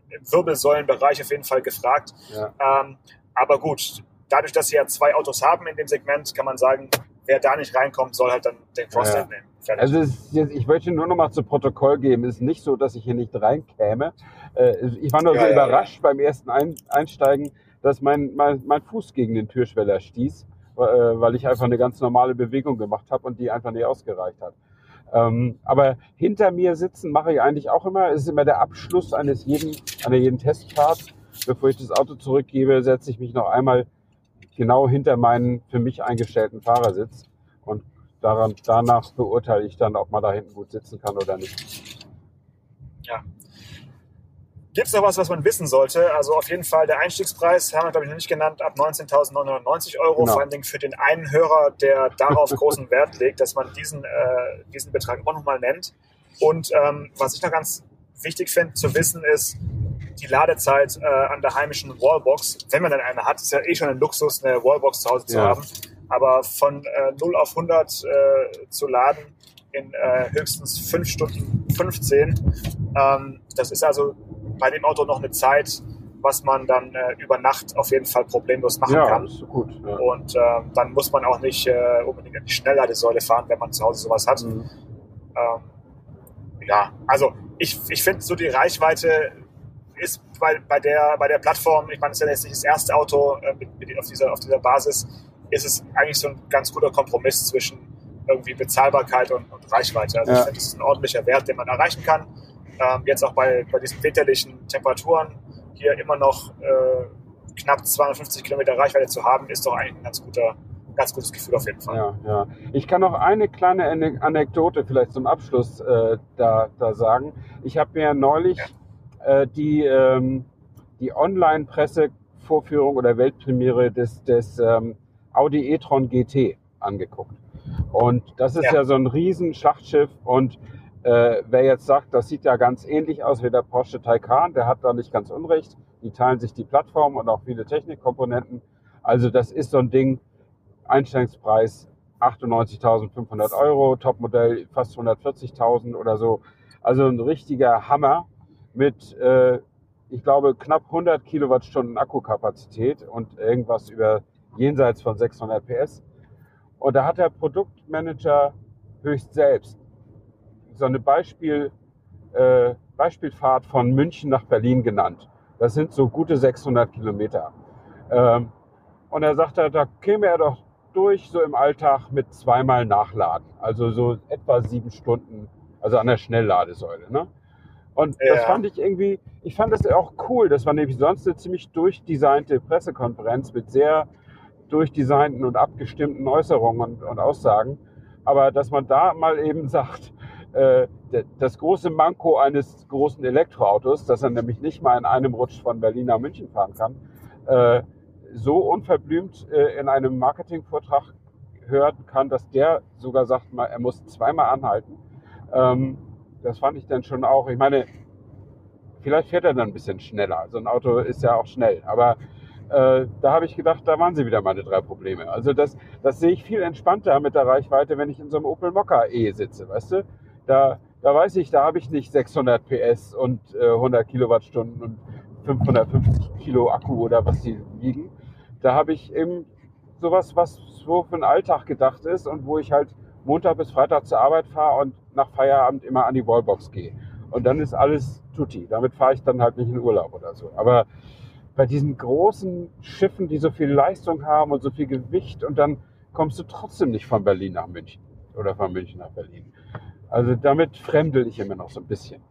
im Wirbelsäulenbereich auf jeden Fall gefragt. Ja. Ähm, aber gut, dadurch, dass sie ja zwei Autos haben in dem Segment, kann man sagen, wer da nicht reinkommt, soll halt dann den Crossland nehmen. Fertig. Also jetzt, ich möchte nur noch mal zu Protokoll geben, es ist nicht so, dass ich hier nicht reinkäme. Äh, ich war nur Ja, so ja, überrascht beim ersten Ein Einsteigen, dass mein, mein, mein Fuß gegen den Türschweller stieß, äh, weil ich einfach eine ganz normale Bewegung gemacht habe und die einfach nicht ausgereicht hat. Ähm, aber hinter mir sitzen mache ich eigentlich auch immer, es ist immer der Abschluss eines jeden, einer jeden Testfahrt. Bevor ich das Auto zurückgebe, setze ich mich noch einmal genau hinter meinen für mich eingestellten Fahrersitz und daran, danach beurteile ich dann, ob man da hinten gut sitzen kann oder nicht. Ja. Gibt es noch was, was man wissen sollte? Also auf jeden Fall der Einstiegspreis, haben wir glaube ich noch nicht genannt, ab 19.990 Euro. Genau. Vor allen Dingen für den einen Hörer, der darauf großen Wert legt, dass man diesen, äh, diesen Betrag auch nochmal nennt. Und ähm, was ich noch ganz wichtig finde zu wissen ist, die Ladezeit äh, an der heimischen Wallbox, wenn man dann eine hat, ist ja eh schon ein Luxus, eine Wallbox zu Hause zu Ja. haben. Aber von äh, 0 auf 100 äh, zu laden in äh, höchstens 5 Stunden 15, ähm, das ist also bei dem Auto noch eine Zeit, was man dann äh, über Nacht auf jeden Fall problemlos machen Ja, kann. gut. Ja. Und äh, dann muss man auch nicht äh, unbedingt an die Schnellladesäule fahren, wenn man zu Hause sowas hat. Mhm. Ähm, ja, also ich, ich finde so die Reichweite ist bei, bei, der, bei der Plattform, ich meine, es ist ja jetzt nicht das erste Auto äh, mit, mit, auf, dieser, auf dieser Basis, ist es eigentlich so ein ganz guter Kompromiss zwischen irgendwie Bezahlbarkeit und, und Reichweite. Also Ja. ich finde, das ist ein ordentlicher Wert, den man erreichen kann. Ähm, jetzt auch bei, bei diesen winterlichen Temperaturen hier immer noch äh, knapp 250 Kilometer Reichweite zu haben, ist doch eigentlich ein ganz guter, ganz gutes Gefühl auf jeden Fall. Ja, ja. Ich kann noch eine kleine Ane- Anekdote vielleicht zum Abschluss äh, da, da sagen. Ich habe mir neulich äh, die, ähm, die Online-Pressevorführung oder Weltpremiere des, des ähm, Audi e-tron GT angeguckt. Und das ist ja, Ja. so ein riesen Schlachtschiff und äh, wer jetzt sagt, das sieht ja ganz ähnlich aus wie der Porsche Taycan, der hat da nicht ganz unrecht. Die teilen sich die Plattform und auch viele Technikkomponenten. Also das ist so ein Ding, Einstellungspreis 98.500 Euro, Topmodell fast 140.000 oder so. Also ein richtiger Hammer mit, äh, ich glaube, knapp 100 Kilowattstunden Akkukapazität und irgendwas über jenseits von 600 PS. Und da hat der Produktmanager höchst selbst so eine Beispiel, äh, Beispielfahrt von München nach Berlin genannt. Das sind so gute 600 Kilometer. Ähm, und er sagte, da käme er doch durch, so im Alltag mit zweimal Nachladen. Also so etwa sieben Stunden, also an der Schnellladesäule. Ne? Und das Ja. fand ich irgendwie, ich fand das auch cool. Das war nämlich sonst eine ziemlich durchdesignte Pressekonferenz mit sehr durchdesignten und abgestimmten Äußerungen und, und Aussagen. Aber dass man da mal eben sagt, äh, das große Manko eines großen Elektroautos, dass er nämlich nicht mal in einem Rutsch von Berlin nach München fahren kann, äh, so unverblümt äh, in einem Marketingvortrag hören kann, dass der sogar sagt, er muss zweimal anhalten. Ähm, das fand ich dann schon auch, ich meine, vielleicht fährt er dann ein bisschen schneller. So ein Auto ist ja auch schnell. Aber äh, da habe ich gedacht, da waren sie wieder meine drei Probleme. Also das, das sehe ich viel entspannter mit der Reichweite, wenn ich in so einem Opel Mokka E sitze, weißt du? Da, da weiß ich, da habe ich nicht 600 PS und äh, 100 Kilowattstunden und 550 Kilo Akku oder was die wiegen. Da habe ich eben sowas, was so für den Alltag gedacht ist und wo ich halt Montag bis Freitag zur Arbeit fahre und nach Feierabend immer an die Wallbox gehe. Und dann ist alles tutti. Damit fahre ich dann halt nicht in Urlaub oder so. Aber bei diesen großen Schiffen, die so viel Leistung haben und so viel Gewicht und dann kommst du trotzdem nicht von Berlin nach München oder von München nach Berlin. Also damit fremdel ich immer noch so ein bisschen.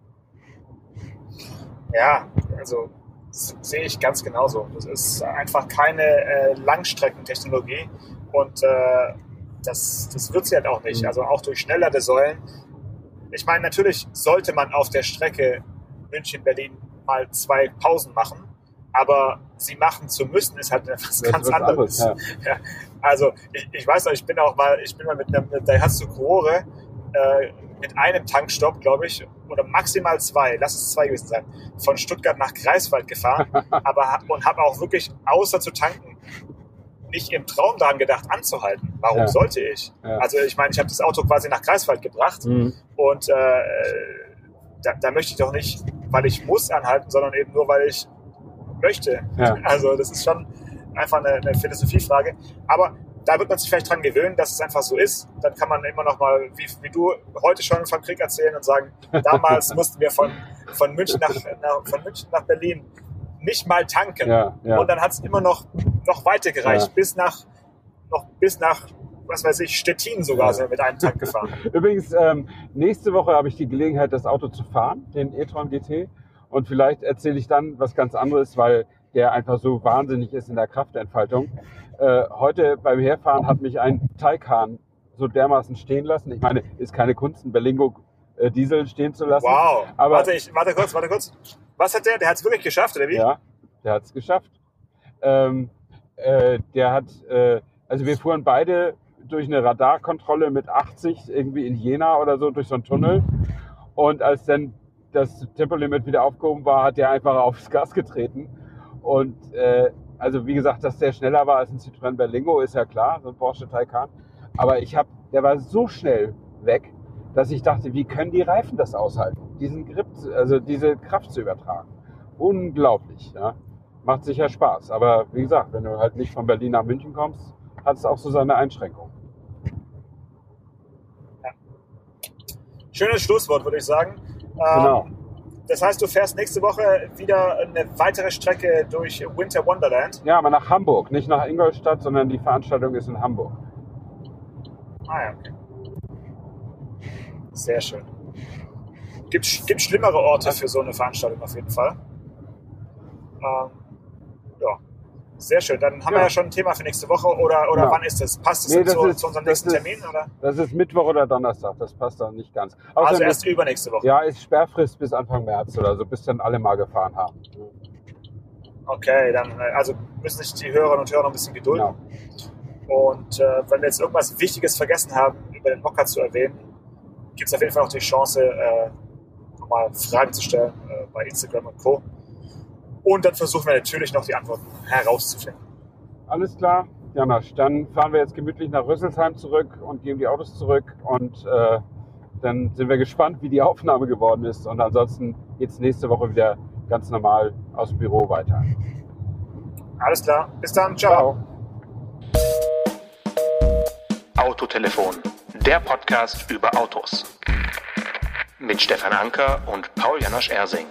Ja, also sehe ich ganz genauso. Das ist einfach keine äh, Langstreckentechnologie und äh, das, das wird sie halt auch nicht. Mhm. Also auch durch schnellere Säulen. Ich meine, natürlich sollte man auf der Strecke München-Berlin mal zwei Pausen machen, aber sie machen zu müssen, ist halt etwas Das ganz was anderes. anderes, Ja, also ich, ich weiß noch, ich bin auch mal, ich bin mal mit einem Daihatsu Kurore äh, mit einem Tankstopp, glaube ich, oder maximal zwei, lass es zwei gewesen sein, von Stuttgart nach Greifswald gefahren, aber und habe auch wirklich außer zu tanken nicht im Traum daran gedacht anzuhalten. Warum Ja. sollte ich? Ja. Also ich meine, ich habe das Auto quasi nach Greifswald gebracht Mhm. und äh, da, da möchte ich doch nicht, weil ich muss anhalten, sondern eben nur, weil ich möchte. Ja. Also das ist schon einfach eine, eine Philosophiefrage. Aber da wird man sich vielleicht dran gewöhnen, dass es einfach so ist. Dann kann man immer noch mal, wie, wie du heute schon vom Krieg erzählen und sagen, damals mussten wir von, von, München nach, nach, von München nach Berlin nicht mal tanken. Ja, ja. Und dann hat es immer noch, noch weiter gereicht, Ja. bis nach, noch bis nach, was weiß ich, Stettin sogar sind mit einem Tag gefahren. Übrigens, ähm, nächste Woche habe ich die Gelegenheit, das Auto zu fahren, den e-tron GT. Und vielleicht erzähle ich dann was ganz anderes, weil der einfach so wahnsinnig ist in der Kraftentfaltung. Äh, heute beim Herfahren hat mich ein Taycan so dermaßen stehen lassen. Ich meine, ist keine Kunst, ein Berlingo äh, Diesel stehen zu lassen. Wow. Aber warte, ich, warte kurz, warte kurz. Was hat der? Der hat es wirklich geschafft, oder wie? Ja, der hat es geschafft. Ähm, äh, der hat, äh, also wir fuhren beide durch eine Radarkontrolle mit 80 irgendwie in Jena oder so durch so einen Tunnel. Und als dann das Tempolimit wieder aufgehoben war, hat der einfach aufs Gas getreten. Und äh, also wie gesagt, dass der schneller war als ein Citroën Berlingo, ist ja klar, so ein Porsche Taycan. Aber ich habe, der war so schnell weg, dass ich dachte, wie können die Reifen das aushalten, diesen Grip, also diese Kraft zu übertragen. Unglaublich, ja. Macht sicher Spaß. Aber wie gesagt, wenn du halt nicht von Berlin nach München kommst, hat es auch so seine Einschränkungen. Schönes Schlusswort, würde ich sagen. Ähm, Genau. Das heißt, du fährst nächste Woche wieder eine weitere Strecke durch Winter Wonderland. Ja, aber nach Hamburg, nicht nach Ingolstadt, sondern die Veranstaltung ist in Hamburg. Ah ja, okay. Sehr schön. Gibt gibt schlimmere Orte für so eine Veranstaltung auf jeden Fall. Ähm, sehr schön. Dann haben wir Ja. ja schon ein Thema für nächste Woche oder, oder Ja. wann ist das? Passt das, Nee, zu, das ist- zu unserem nächsten ist- Termin? Oder? Das ist Mittwoch oder Donnerstag, das passt dann nicht ganz. Also Außerdem erst übernächste Woche. Ja, ist Sperrfrist bis Anfang März oder so, bis dann alle mal gefahren haben. Okay, dann äh, also müssen sich die Hörerinnen und Hörer noch ein bisschen gedulden. Genau. Und äh, wenn wir jetzt irgendwas Wichtiges vergessen haben, über den Hocker zu erwähnen, gibt es auf jeden Fall noch die Chance, äh, nochmal Fragen zu stellen äh, bei Instagram und Co. Und dann versuchen wir natürlich noch die Antworten herauszufinden. Alles klar, Janosch. Dann fahren wir jetzt gemütlich nach Rüsselsheim zurück und geben die Autos zurück und äh, dann sind wir gespannt, wie die Aufnahme geworden ist. Und ansonsten geht's nächste Woche wieder ganz normal aus dem Büro weiter. Alles klar, bis dann, ciao. Autotelefon, der Podcast über Autos. Mit Stefan Anker und Paul Janosch Ersing.